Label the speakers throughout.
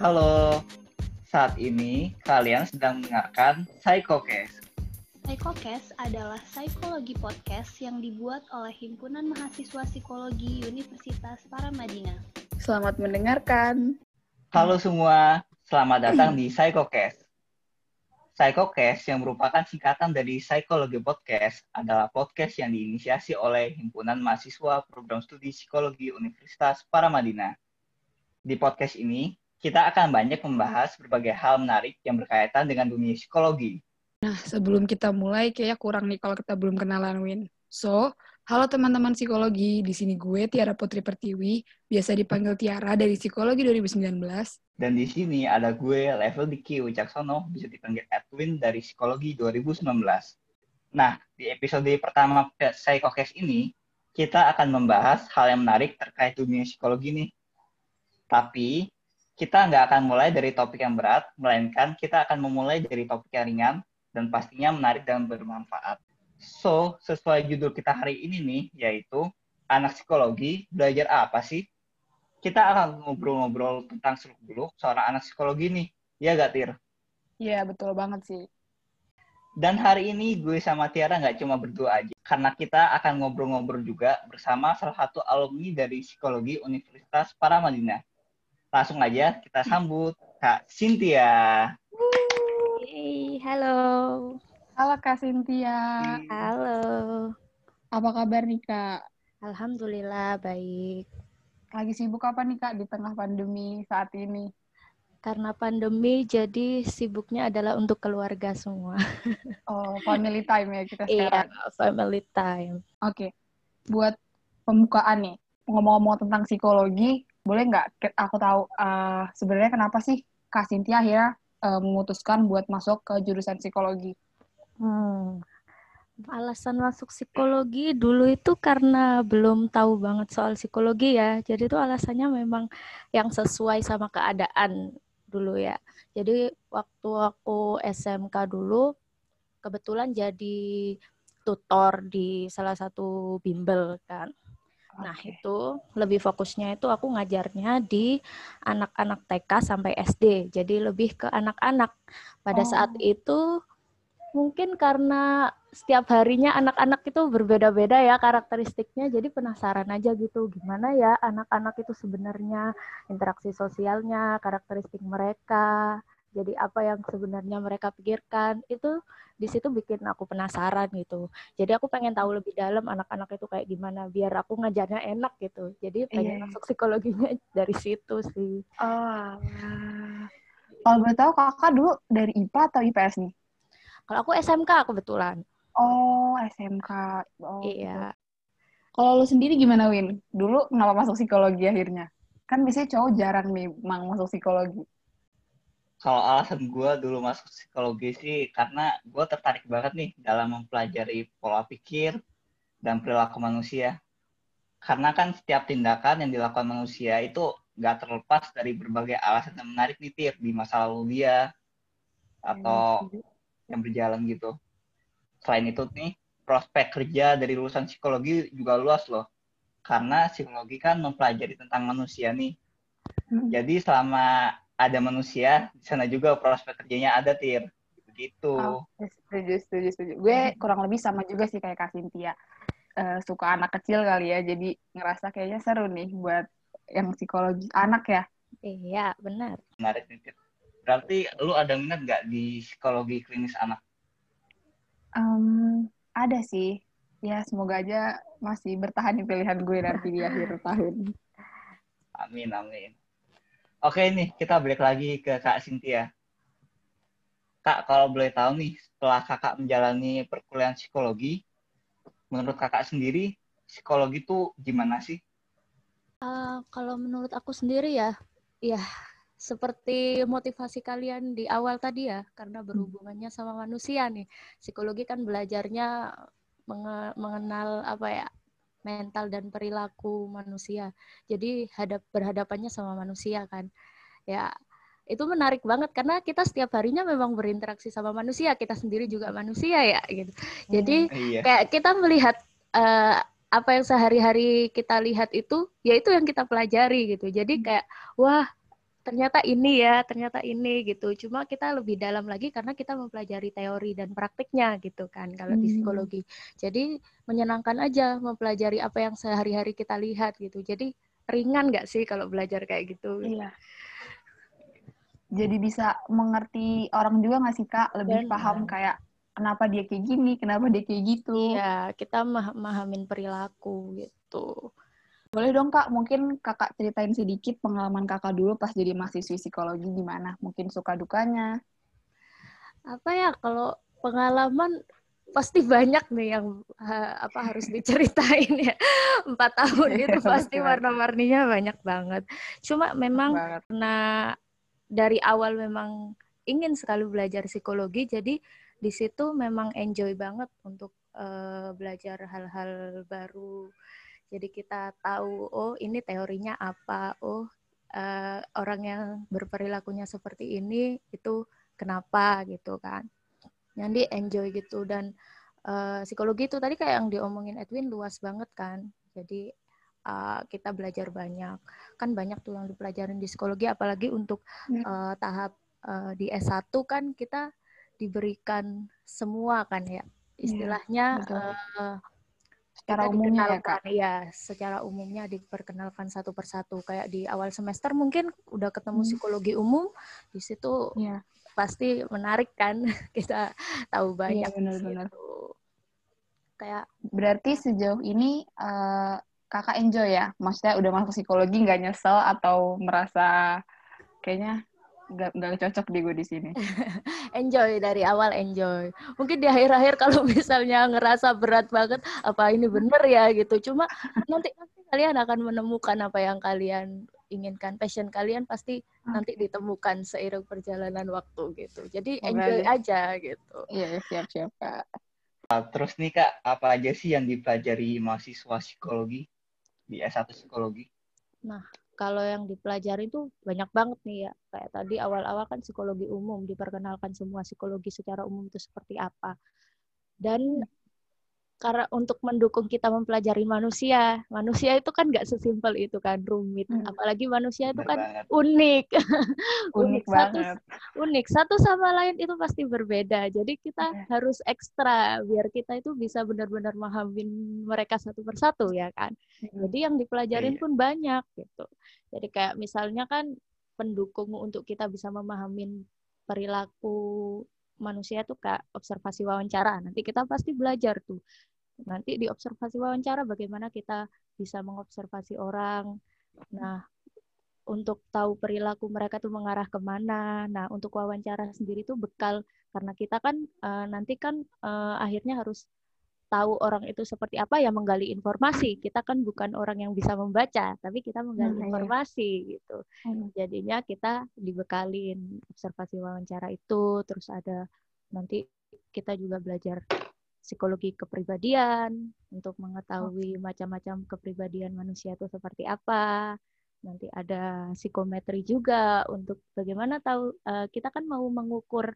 Speaker 1: Halo, saat ini kalian sedang mendengarkan Psychocast.
Speaker 2: Psychocast adalah psikologi podcast yang dibuat oleh Himpunan Mahasiswa Psikologi Universitas Paramadina.
Speaker 3: Selamat mendengarkan.
Speaker 1: Halo semua, selamat datang di Psychocast. Psychocast yang merupakan singkatan dari Psikologi Podcast adalah podcast yang diinisiasi oleh Himpunan Mahasiswa Program Studi Psikologi Universitas Paramadina. Di podcast ini, kita akan banyak membahas berbagai hal menarik yang berkaitan dengan dunia psikologi.
Speaker 3: Nah, sebelum kita mulai, kayaknya kurang nih kalau kita belum kenalan, Win. So, halo teman-teman psikologi. Di sini gue, Tiara Putri Pertiwi, biasa dipanggil Tiara dari Psikologi 2019.
Speaker 1: Dan di sini ada gue, Level Diki Wicaksono, bisa dipanggil Edwin dari Psikologi 2019. Nah, di episode pertama Psychocast ini, kita akan membahas hal yang menarik terkait dunia psikologi nih. Tapi, kita nggak akan mulai dari topik yang berat, melainkan kita akan memulai dari topik yang ringan dan pastinya menarik dan bermanfaat. So, sesuai judul kita hari ini nih, yaitu anak psikologi belajar apa sih? Kita akan ngobrol-ngobrol tentang seluk-beluk seorang anak psikologi nih. Ya gak, Tir?
Speaker 3: Iya, betul banget sih.
Speaker 1: Dan hari ini gue sama Tiara nggak cuma berdua aja, karena kita akan ngobrol-ngobrol juga bersama salah satu alumni dari Psikologi Universitas Paramadina, Langsung aja kita sambut Kak Cynthia.
Speaker 4: Hey, halo.
Speaker 3: Halo Kak Cynthia.
Speaker 4: Halo.
Speaker 3: Apa kabar nih Kak?
Speaker 4: Alhamdulillah baik.
Speaker 3: Lagi sibuk apa nih Kak di tengah pandemi saat ini?
Speaker 4: Karena pandemi jadi sibuknya adalah untuk keluarga semua.
Speaker 3: Oh, family time ya kita
Speaker 4: Iya,
Speaker 3: sekarang.
Speaker 4: family time.
Speaker 3: Oke. Buat pembukaan nih, ngomong-ngomong tentang psikologi, boleh nggak aku tahu uh, sebenarnya kenapa sih Kak Cynthia akhirnya uh, memutuskan buat masuk ke jurusan psikologi?
Speaker 4: Hmm. Alasan masuk psikologi dulu itu karena belum tahu banget soal psikologi ya. Jadi itu alasannya memang yang sesuai sama keadaan dulu ya. Jadi waktu aku SMK dulu kebetulan jadi tutor di salah satu bimbel kan. Nah, itu lebih fokusnya itu aku ngajarnya di anak-anak TK sampai SD. Jadi lebih ke anak-anak. Pada oh. saat itu mungkin karena setiap harinya anak-anak itu berbeda-beda ya karakteristiknya. Jadi penasaran aja gitu gimana ya anak-anak itu sebenarnya interaksi sosialnya, karakteristik mereka jadi apa yang sebenarnya mereka pikirkan itu di situ bikin aku penasaran gitu. Jadi aku pengen tahu lebih dalam anak-anak itu kayak gimana biar aku ngajarnya enak gitu. Jadi pengen yeah. masuk psikologinya dari situ sih.
Speaker 3: Oh kalau boleh tahu kakak dulu dari IPA atau IPS nih?
Speaker 4: Kalau aku SMK kebetulan.
Speaker 3: Oh SMK oh,
Speaker 4: iya.
Speaker 3: kalau lu sendiri gimana Win? Dulu kenapa masuk psikologi akhirnya? Kan biasanya cowok jarang nih mang masuk psikologi
Speaker 1: kalau alasan gue dulu masuk psikologi sih karena gue tertarik banget nih dalam mempelajari pola pikir dan perilaku manusia. Karena kan setiap tindakan yang dilakukan manusia itu nggak terlepas dari berbagai alasan yang menarik nih Tir, di masa lalu dia atau yang berjalan gitu. Selain itu nih, prospek kerja dari lulusan psikologi juga luas loh. Karena psikologi kan mempelajari tentang manusia nih. Hmm. Jadi selama ada manusia, di sana juga prospek kerjanya ada, Tir. Begitu. Oh,
Speaker 3: setuju, setuju, setuju. Gue kurang lebih sama juga sih kayak Kak Cynthia. Uh, suka anak kecil kali ya, jadi ngerasa kayaknya seru nih buat yang psikologi anak ya.
Speaker 4: Iya, benar.
Speaker 1: Menarik nih, Berarti lu ada minat nggak di psikologi klinis anak?
Speaker 3: Um, ada sih. Ya, semoga aja masih bertahan di pilihan gue nanti di akhir tahun.
Speaker 1: Amin, amin. Oke nih, kita balik lagi ke Kak Cynthia. Kak, kalau boleh tahu nih, setelah kakak menjalani perkuliahan psikologi, menurut kakak sendiri, psikologi itu gimana sih?
Speaker 4: Uh, kalau menurut aku sendiri ya, ya seperti motivasi kalian di awal tadi ya, karena berhubungannya sama manusia nih. Psikologi kan belajarnya mengenal apa ya mental dan perilaku manusia. Jadi hadap berhadapannya sama manusia kan. Ya, itu menarik banget karena kita setiap harinya memang berinteraksi sama manusia, kita sendiri juga manusia ya gitu. Jadi hmm, iya. kayak kita melihat uh, apa yang sehari-hari kita lihat itu, ya itu yang kita pelajari gitu. Jadi hmm. kayak wah ternyata ini ya, ternyata ini gitu. Cuma kita lebih dalam lagi karena kita mempelajari teori dan praktiknya gitu kan kalau di
Speaker 3: Hmm.
Speaker 4: psikologi. Jadi menyenangkan aja mempelajari apa yang sehari-hari kita lihat gitu. Jadi ringan nggak sih kalau belajar kayak gitu?
Speaker 3: Iya. Jadi bisa mengerti orang juga nggak sih Kak? Lebih
Speaker 4: Benar.
Speaker 3: paham kayak kenapa dia kayak gini, kenapa dia kayak gitu.
Speaker 4: Iya, kita mah- mahamin perilaku gitu.
Speaker 3: Boleh dong Kak, mungkin Kakak ceritain sedikit pengalaman Kakak dulu pas jadi mahasiswi psikologi gimana? Mungkin suka dukanya.
Speaker 4: Apa ya kalau pengalaman pasti banyak nih yang ha- apa harus diceritain ya. Empat tahun itu pasti warna-warninya banyak banget. Cuma memang
Speaker 3: banget.
Speaker 4: karena dari awal memang ingin sekali belajar psikologi, jadi di situ memang enjoy banget untuk eh, belajar hal-hal baru. Jadi kita tahu, oh ini teorinya apa, oh eh, orang yang berperilakunya seperti ini itu kenapa gitu kan. Jadi enjoy gitu dan eh, psikologi itu tadi kayak yang diomongin Edwin luas banget kan. Jadi uh, kita belajar banyak. Kan banyak tuh yang dipelajarin di psikologi apalagi untuk uh, tahap uh, di S1 kan kita diberikan semua kan ya. Istilahnya
Speaker 3: betul.
Speaker 4: uh,
Speaker 3: Secara
Speaker 4: kita
Speaker 3: umumnya ya Kak.
Speaker 4: Iya, secara umumnya diperkenalkan satu persatu. Kayak di awal semester mungkin udah ketemu
Speaker 3: Hmm.
Speaker 4: psikologi umum, di situ
Speaker 3: Iya.
Speaker 4: pasti menarik kan kita tahu banyak di
Speaker 3: benar-benar.
Speaker 4: Kayak
Speaker 3: Berarti sejauh ini eh, Kakak enjoy ya? Maksudnya udah masuk psikologi nggak nyesel atau merasa kayaknya nggak cocok di gue di sini.
Speaker 4: enjoy dari awal enjoy. Mungkin di akhir-akhir kalau misalnya ngerasa berat banget, apa ini bener ya gitu. Cuma nanti nanti kalian akan menemukan apa yang kalian inginkan. Passion kalian pasti nanti ditemukan seiring perjalanan waktu gitu. Jadi
Speaker 3: Semoga
Speaker 4: enjoy
Speaker 3: aja.
Speaker 4: aja gitu.
Speaker 3: Iya, siap-siap Kak.
Speaker 1: Uh, Terus nih Kak, apa aja sih yang dipelajari mahasiswa psikologi di S1 psikologi?
Speaker 4: Kalau yang dipelajari itu banyak banget nih ya. Kayak tadi awal-awal kan psikologi umum, diperkenalkan semua psikologi secara umum itu seperti apa. Dan karena untuk mendukung kita mempelajari manusia, manusia itu kan nggak sesimpel itu kan, rumit.
Speaker 3: Hmm.
Speaker 4: Apalagi manusia itu
Speaker 1: Bener
Speaker 4: kan
Speaker 1: banget.
Speaker 4: unik.
Speaker 3: Unik
Speaker 4: Satu,
Speaker 3: banget.
Speaker 4: unik. Satu sama lain itu pasti berbeda. Jadi kita
Speaker 3: Iya.
Speaker 4: harus ekstra biar kita itu bisa benar-benar memahamin mereka satu persatu ya kan. Jadi yang dipelajarin
Speaker 1: Iya.
Speaker 4: pun banyak gitu. Jadi kayak misalnya kan pendukung untuk kita bisa memahamin perilaku manusia tuh kayak observasi wawancara. Nanti kita pasti belajar tuh. Nanti di observasi wawancara bagaimana kita bisa mengobservasi orang. Nah, untuk tahu perilaku mereka tuh mengarah ke mana. Nah, untuk wawancara sendiri tuh bekal karena kita kan eh, nanti kan eh, akhirnya harus tahu orang itu seperti apa ya menggali informasi. Kita kan bukan orang yang bisa membaca, tapi kita menggali
Speaker 3: Hmm, iya.
Speaker 4: informasi gitu.
Speaker 3: Hmm.
Speaker 4: Jadinya kita dibekalin observasi wawancara itu, terus ada nanti kita juga belajar psikologi kepribadian untuk mengetahui macam-macam kepribadian manusia itu seperti apa. Nanti ada psikometri juga untuk bagaimana tahu eh, kita kan mau mengukur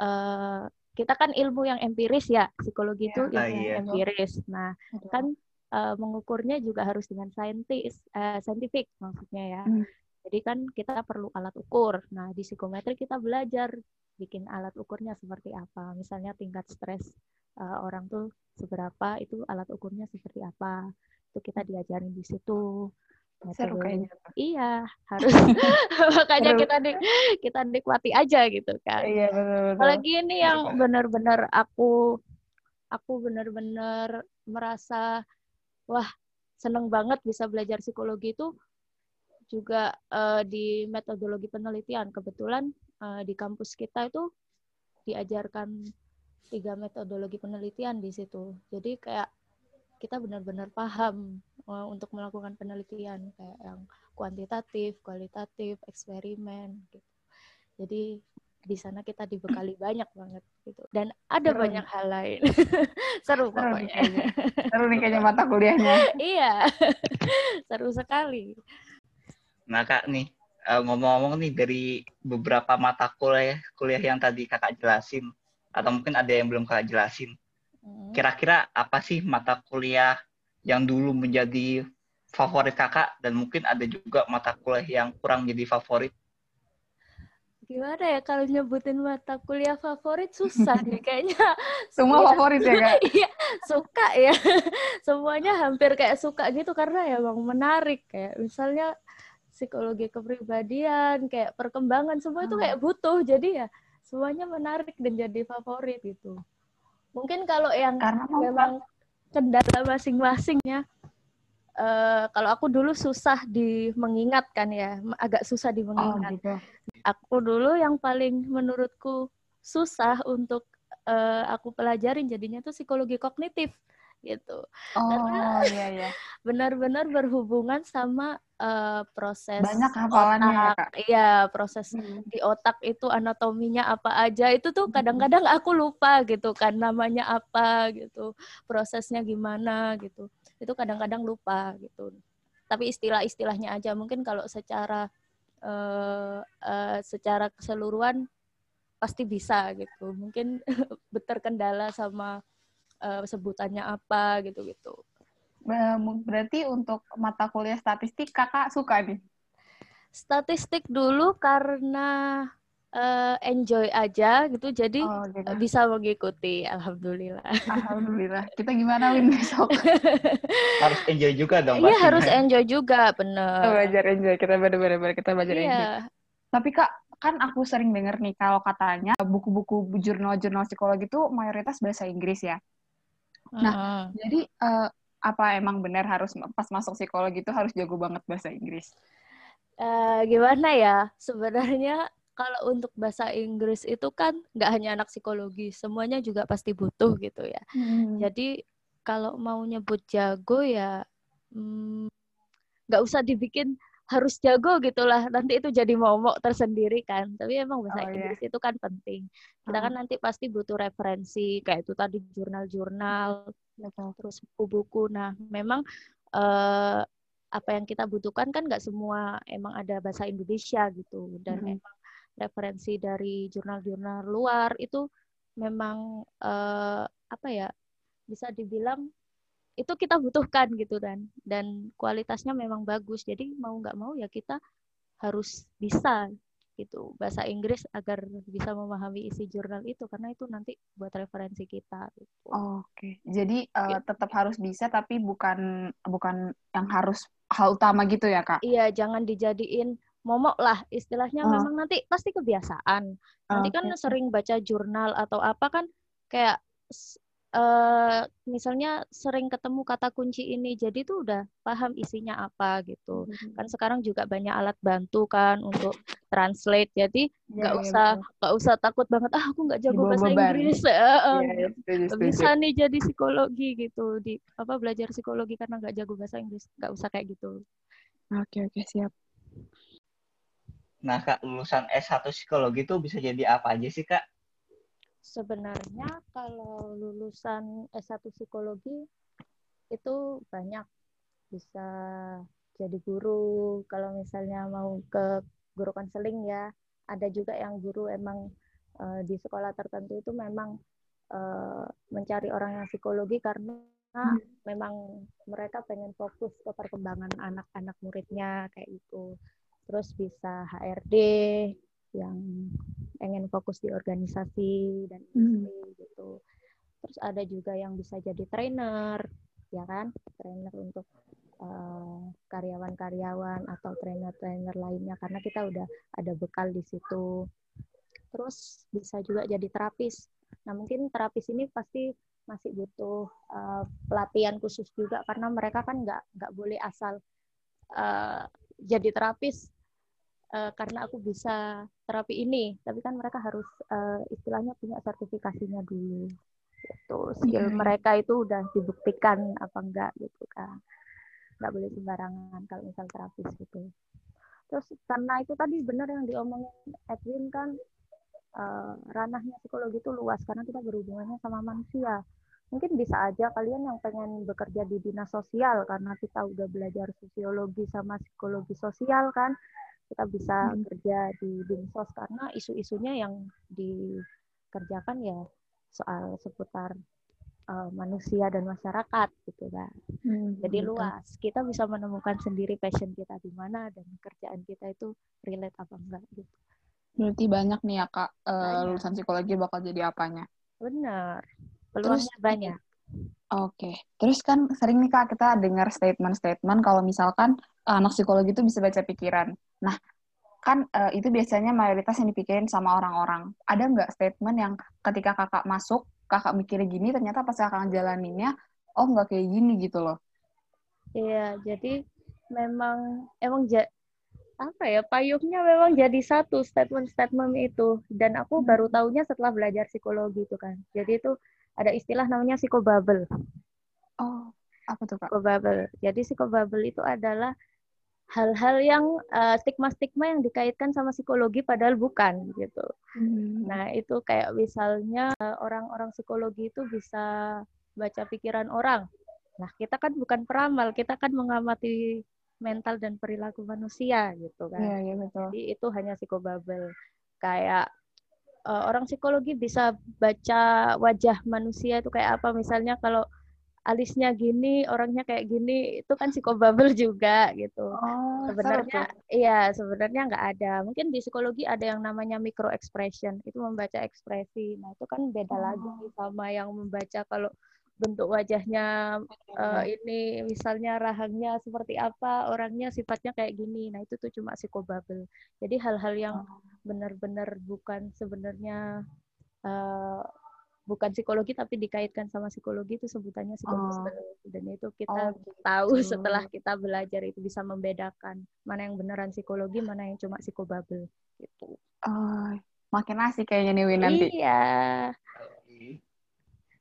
Speaker 4: eh, kita kan ilmu yang empiris ya, psikologi itu ilmu
Speaker 1: Ah,
Speaker 4: yang
Speaker 1: iya.
Speaker 4: empiris. Nah,
Speaker 3: Betul.
Speaker 4: kan eh, mengukurnya juga harus dengan saintis, eh, scientific maksudnya ya.
Speaker 3: Hmm.
Speaker 4: Jadi kan kita perlu alat ukur. Nah, di psikometri kita belajar bikin alat ukurnya seperti apa. Misalnya tingkat stres eh, orang tuh seberapa, itu alat ukurnya seperti apa. Itu kita diajarin di situ.
Speaker 3: Seru
Speaker 4: Metode-
Speaker 3: kayaknya.
Speaker 4: Iya, harus. Makanya
Speaker 3: Seru.
Speaker 4: kita nik kita nikmati aja gitu kan.
Speaker 3: Iya, betul-betul.
Speaker 4: Apalagi ini yang
Speaker 1: Betul.
Speaker 4: benar-benar aku aku benar-benar merasa wah seneng banget bisa belajar psikologi itu juga eh, di metodologi penelitian. Kebetulan eh, di kampus kita itu diajarkan tiga metodologi penelitian di situ. Jadi kayak kita benar-benar paham eh, untuk melakukan penelitian kayak yang kuantitatif, kualitatif, eksperimen gitu. Jadi di sana kita dibekali banyak banget gitu. Dan ada
Speaker 3: Seru
Speaker 4: banyak hal lain. Seru
Speaker 3: Seru nih
Speaker 4: pokoknya.
Speaker 3: kayaknya. Seru nih kayaknya mata kuliahnya.
Speaker 4: iya. Seru sekali.
Speaker 1: Nah Kak nih, eh, ngomong-ngomong nih dari beberapa mata kuliah kuliah yang tadi Kakak jelasin, atau mungkin ada yang belum Kakak jelasin,
Speaker 4: Hmm.
Speaker 1: Kira-kira apa sih mata kuliah yang dulu menjadi favorit Kakak? Dan mungkin ada juga mata kuliah yang kurang jadi favorit.
Speaker 4: Gimana ya kalau nyebutin mata kuliah favorit? Susah nih kayaknya.
Speaker 3: Semua favorit ya, Kak?
Speaker 4: iya suka ya. Semuanya hampir kayak suka gitu karena ya emang menarik kayak misalnya psikologi kepribadian kayak perkembangan semua itu
Speaker 3: Hmm.
Speaker 4: kayak butuh. Jadi ya semuanya menarik dan jadi favorit gitu mungkin kalau yang
Speaker 3: Karena
Speaker 4: memang kendala masing-masingnya eh kalau aku dulu susah di mengingatkan ya agak susah di
Speaker 3: Oh,
Speaker 4: mengingat.
Speaker 3: gitu.
Speaker 4: aku dulu yang paling menurutku susah untuk eh, aku pelajarin jadinya tuh psikologi kognitif gitu.
Speaker 3: Oh, iya, iya.
Speaker 4: Benar-benar berhubungan sama eh, proses
Speaker 3: Banyak hafalannya ya,
Speaker 4: otak.
Speaker 3: Kak?
Speaker 4: Iya, proses
Speaker 3: Hmm.
Speaker 4: di otak itu anatominya apa aja itu tuh kadang-kadang aku lupa gitu kan namanya apa gitu prosesnya gimana gitu itu kadang-kadang lupa gitu tapi istilah-istilahnya aja mungkin kalau secara eh, eh, secara keseluruhan pasti bisa gitu mungkin terkendala sama eh, sebutannya apa gitu gitu
Speaker 3: Ba- Berarti untuk mata kuliah statistik kakak suka nih?
Speaker 4: statistik dulu karena eh, enjoy aja gitu jadi
Speaker 3: Oh, gitu.
Speaker 4: bisa mengikuti alhamdulillah
Speaker 3: Alhamdulillah. Kita gimana, Win, besok?
Speaker 1: Harus enjoy juga dong
Speaker 4: iya harus enjoy juga
Speaker 3: Kita
Speaker 4: bener
Speaker 3: belajar enjoy. Kita bener-bener kita belajar enjoy.
Speaker 4: iya
Speaker 3: Tapi Kak, kan aku sering denger nih kalau katanya buku-buku jurnal-jurnal psikologi itu mayoritas bahasa Inggris ya.
Speaker 4: Heeh.
Speaker 3: Jadi eh, apa emang benar harus pas masuk psikologi itu harus jago banget bahasa Inggris?
Speaker 4: Eh, gimana ya sebenarnya kalau untuk bahasa Inggris itu kan nggak hanya anak psikologi semuanya juga pasti butuh gitu ya
Speaker 3: Hmm.
Speaker 4: jadi kalau mau nyebut jago ya hmm, nggak usah dibikin harus jago gitulah nanti itu jadi momok tersendiri kan tapi emang bahasa
Speaker 3: Oh, iya.
Speaker 4: Inggris itu kan penting kita kan nanti pasti butuh referensi kayak itu tadi jurnal-jurnal terus buku-buku. Nah, memang eh, apa yang kita butuhkan kan nggak semua emang ada bahasa Indonesia gitu, dan
Speaker 3: Mhm.
Speaker 4: emang referensi dari jurnal-jurnal luar itu memang eh, apa ya bisa dibilang itu kita butuhkan gitu kan, dan kualitasnya memang bagus. Jadi mau nggak mau ya kita harus bisa gitu bahasa Inggris agar bisa memahami isi jurnal itu karena itu nanti buat referensi kita gitu.
Speaker 3: Oke, jadi eh,
Speaker 4: Gitu.
Speaker 3: tetap harus bisa tapi bukan bukan yang harus hal utama gitu ya kak?
Speaker 4: Iya, jangan dijadiin momok lah. Istilahnya
Speaker 3: Oh.
Speaker 4: memang nanti pasti kebiasaan. Nanti kan
Speaker 3: Oke.
Speaker 4: sering baca jurnal atau apa kan kayak eh misalnya sering ketemu kata kunci ini, jadi tuh udah paham isinya apa gitu. Kan sekarang juga banyak alat bantu kan untuk translate. Jadi nggak
Speaker 3: Iya, iya,
Speaker 4: usah
Speaker 3: betul.
Speaker 4: nggak usah takut banget ah aku nggak jago
Speaker 3: Dibawa
Speaker 4: bahasa
Speaker 3: beban.
Speaker 4: Inggris.
Speaker 3: Setuju,
Speaker 4: nggak
Speaker 3: setuju.
Speaker 4: bisa nih jadi psikologi gitu di apa belajar psikologi karena nggak jago bahasa Inggris. Nggak usah kayak gitu.
Speaker 3: Oke, oke, siap.
Speaker 1: Nah, Kak, lulusan S1 psikologi itu bisa jadi apa aja sih, Kak?
Speaker 4: Sebenarnya kalau lulusan S1 psikologi itu banyak bisa jadi guru kalau misalnya mau ke guru konseling ya. Ada juga yang guru emang eh, di sekolah tertentu itu memang eh, mencari orang yang psikologi karena memang mereka pengen fokus ke perkembangan anak-anak muridnya kayak gitu. Terus bisa HRD yang pengen fokus di organisasi dan
Speaker 3: Hmm.
Speaker 4: industri gitu. Terus ada juga yang bisa jadi trainer, ya kan? Trainer untuk eh, karyawan-karyawan atau trainer-trainer lainnya karena kita udah ada bekal di situ. Terus bisa juga jadi terapis. Nah, mungkin terapis ini pasti masih butuh eh, pelatihan khusus juga karena mereka kan nggak nggak boleh asal eh, jadi terapis eh, karena aku bisa terapi ini, tapi kan mereka harus eh, istilahnya punya sertifikasinya dulu. Gitu. Skill mereka itu udah dibuktikan apa enggak gitu kan. Nggak boleh sembarangan kalau misal terapis gitu. Terus karena itu tadi benar yang diomongin Edwin kan eh, ranahnya psikologi itu luas karena kita berhubungannya sama manusia. Mungkin bisa aja kalian yang pengen bekerja di dinas sosial karena kita udah belajar sosiologi sama psikologi sosial kan. Kita bisa
Speaker 3: Hmm.
Speaker 4: kerja di dinsos karena isu-isunya yang dikerjakan ya soal seputar eh, manusia dan masyarakat gitu kan.
Speaker 3: Hmm,
Speaker 4: Jadi
Speaker 3: betul.
Speaker 4: luas. Kita bisa menemukan sendiri passion kita di mana dan kerjaan kita itu relate apa enggak gitu.
Speaker 3: Berarti banyak nih ya kak
Speaker 4: Banyak.
Speaker 3: lulusan psikologi bakal jadi apanya.
Speaker 4: Benar.
Speaker 3: Terus
Speaker 4: Peluangnya banyak.
Speaker 3: Oke, terus kan sering nih kak kita dengar statement-statement kalau misalkan eh, anak psikologi itu bisa baca pikiran. Nah, kan eh, itu biasanya mayoritas yang dipikirin sama orang-orang. Ada nggak statement yang ketika kakak masuk, kakak mikirnya gini, ternyata pas kakak ngejalaninnya, oh nggak kayak gini gitu loh.
Speaker 4: Iya, jadi memang emang ja, apa ya payungnya memang jadi satu statement-statement itu dan aku baru tahunya setelah belajar psikologi itu kan. Jadi itu ada istilah namanya psikobubble.
Speaker 3: Oh, apa tuh kak?
Speaker 4: Psikobubble. Jadi psikobubble itu adalah hal-hal yang eh, stigma-stigma yang dikaitkan sama psikologi padahal bukan gitu.
Speaker 3: Hmm.
Speaker 4: Nah, itu kayak misalnya eh, orang-orang psikologi itu bisa baca pikiran orang. Nah, kita kan bukan peramal, kita kan mengamati mental dan perilaku manusia gitu kan.
Speaker 3: Iya, iya betul.
Speaker 4: Jadi itu hanya psikobubble. Kayak eh, orang psikologi bisa baca wajah manusia itu kayak apa. Misalnya kalau alisnya gini, orangnya kayak gini, itu kan psikobubble juga gitu
Speaker 3: Oh,
Speaker 4: sebenarnya iya sebenarnya nggak ada mungkin di psikologi ada yang namanya micro expression itu membaca ekspresi nah itu kan beda lagi
Speaker 3: Oh.
Speaker 4: sama yang membaca kalau bentuk wajahnya eh, ini misalnya rahangnya seperti apa orangnya sifatnya kayak gini nah itu tuh cuma psikobubble jadi hal-hal yang
Speaker 3: Oh.
Speaker 4: benar-benar bukan sebenarnya eh, bukan psikologi tapi dikaitkan sama psikologi itu sebutannya psikobubble dan itu kita
Speaker 3: Oh,
Speaker 4: tahu
Speaker 3: gitu.
Speaker 4: setelah kita belajar itu bisa membedakan mana yang beneran psikologi, mana yang cuma psikobubble gitu.
Speaker 3: Oh, makin asik kayaknya nih Win nanti.
Speaker 4: Iya.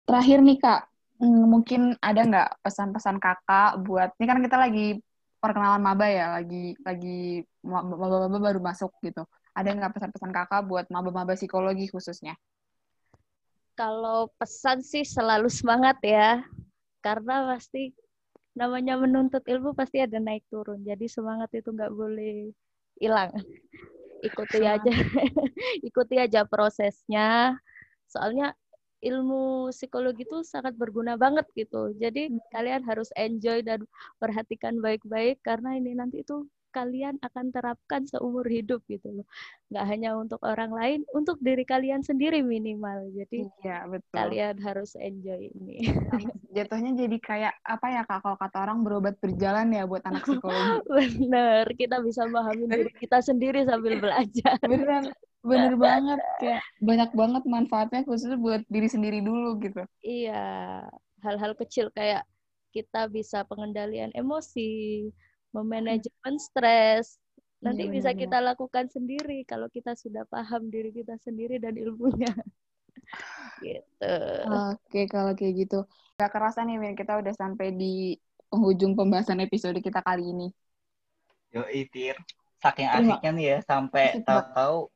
Speaker 3: Terakhir nih Kak, mungkin ada nggak pesan-pesan Kakak buat, ini kan kita lagi perkenalan maba ya, lagi lagi ma- maba-maba baru masuk gitu. Ada nggak pesan-pesan Kakak buat maba-maba psikologi khususnya?
Speaker 4: Kalau pesan sih selalu semangat ya. Karena pasti namanya menuntut ilmu pasti ada naik turun. Jadi semangat itu nggak boleh hilang. Ikuti aja ikuti aja prosesnya. Soalnya ilmu psikologi itu sangat berguna banget gitu. Jadi kalian harus enjoy dan perhatikan baik-baik karena ini nanti itu kalian akan terapkan seumur hidup gitu loh. Nggak hanya untuk orang lain, untuk diri kalian sendiri minimal. Jadi
Speaker 3: Iya, betul.
Speaker 4: kalian harus enjoy ini.
Speaker 3: Jatuhnya jadi kayak, apa ya Kak, kalau kata orang berobat berjalan ya buat anak psikologi.
Speaker 4: Bener, kita bisa memahami diri kita sendiri sambil belajar.
Speaker 3: Beneran, bener banget. Kayak banyak banget manfaatnya khususnya buat diri sendiri dulu gitu.
Speaker 4: Iya, hal-hal kecil kayak kita bisa pengendalian emosi, memanajemen stres. Nanti
Speaker 3: Iya,
Speaker 4: bisa
Speaker 3: benar-benar.
Speaker 4: kita lakukan sendiri kalau kita sudah paham diri kita sendiri dan ilmunya. gitu.
Speaker 3: Oke, kalau kayak gitu. Gak kerasa nih, Win, kita udah sampai di penghujung pembahasan episode kita kali ini.
Speaker 1: Yo itir. Saking asiknya nih ya, sampai tahu-tahu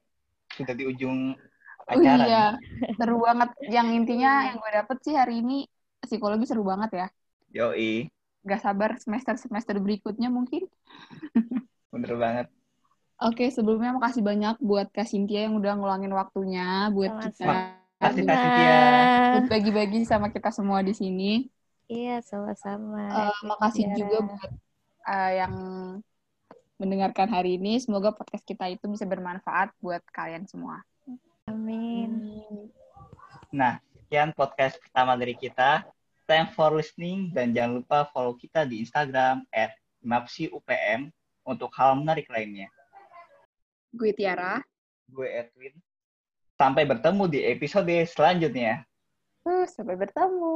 Speaker 1: sudah di ujung
Speaker 3: Oh
Speaker 1: acara.
Speaker 3: iya,
Speaker 1: nih.
Speaker 3: seru banget. Yang intinya yang gue dapet sih hari ini psikologi seru banget ya.
Speaker 1: Yoi,
Speaker 3: Gak sabar semester-semester berikutnya mungkin.
Speaker 1: bener banget.
Speaker 3: Oke, sebelumnya makasih banyak buat Kak Cynthia yang udah ngeluangin waktunya buat kita
Speaker 1: Makasih, Kak
Speaker 3: buat bagi-bagi sama kita semua di sini.
Speaker 4: Iya, sama-sama.
Speaker 3: Eh, makasih
Speaker 4: Tiara.
Speaker 3: juga buat eh, yang mendengarkan hari ini. Semoga podcast kita itu bisa bermanfaat buat kalian semua.
Speaker 4: Amin.
Speaker 1: Nah, sekian podcast pertama dari kita. Thanks for listening dan jangan lupa follow kita di Instagram at UPM untuk hal menarik lainnya.
Speaker 3: Gue Tiara.
Speaker 1: Gue Edwin. Sampai bertemu di episode selanjutnya.
Speaker 3: Uh, sampai bertemu.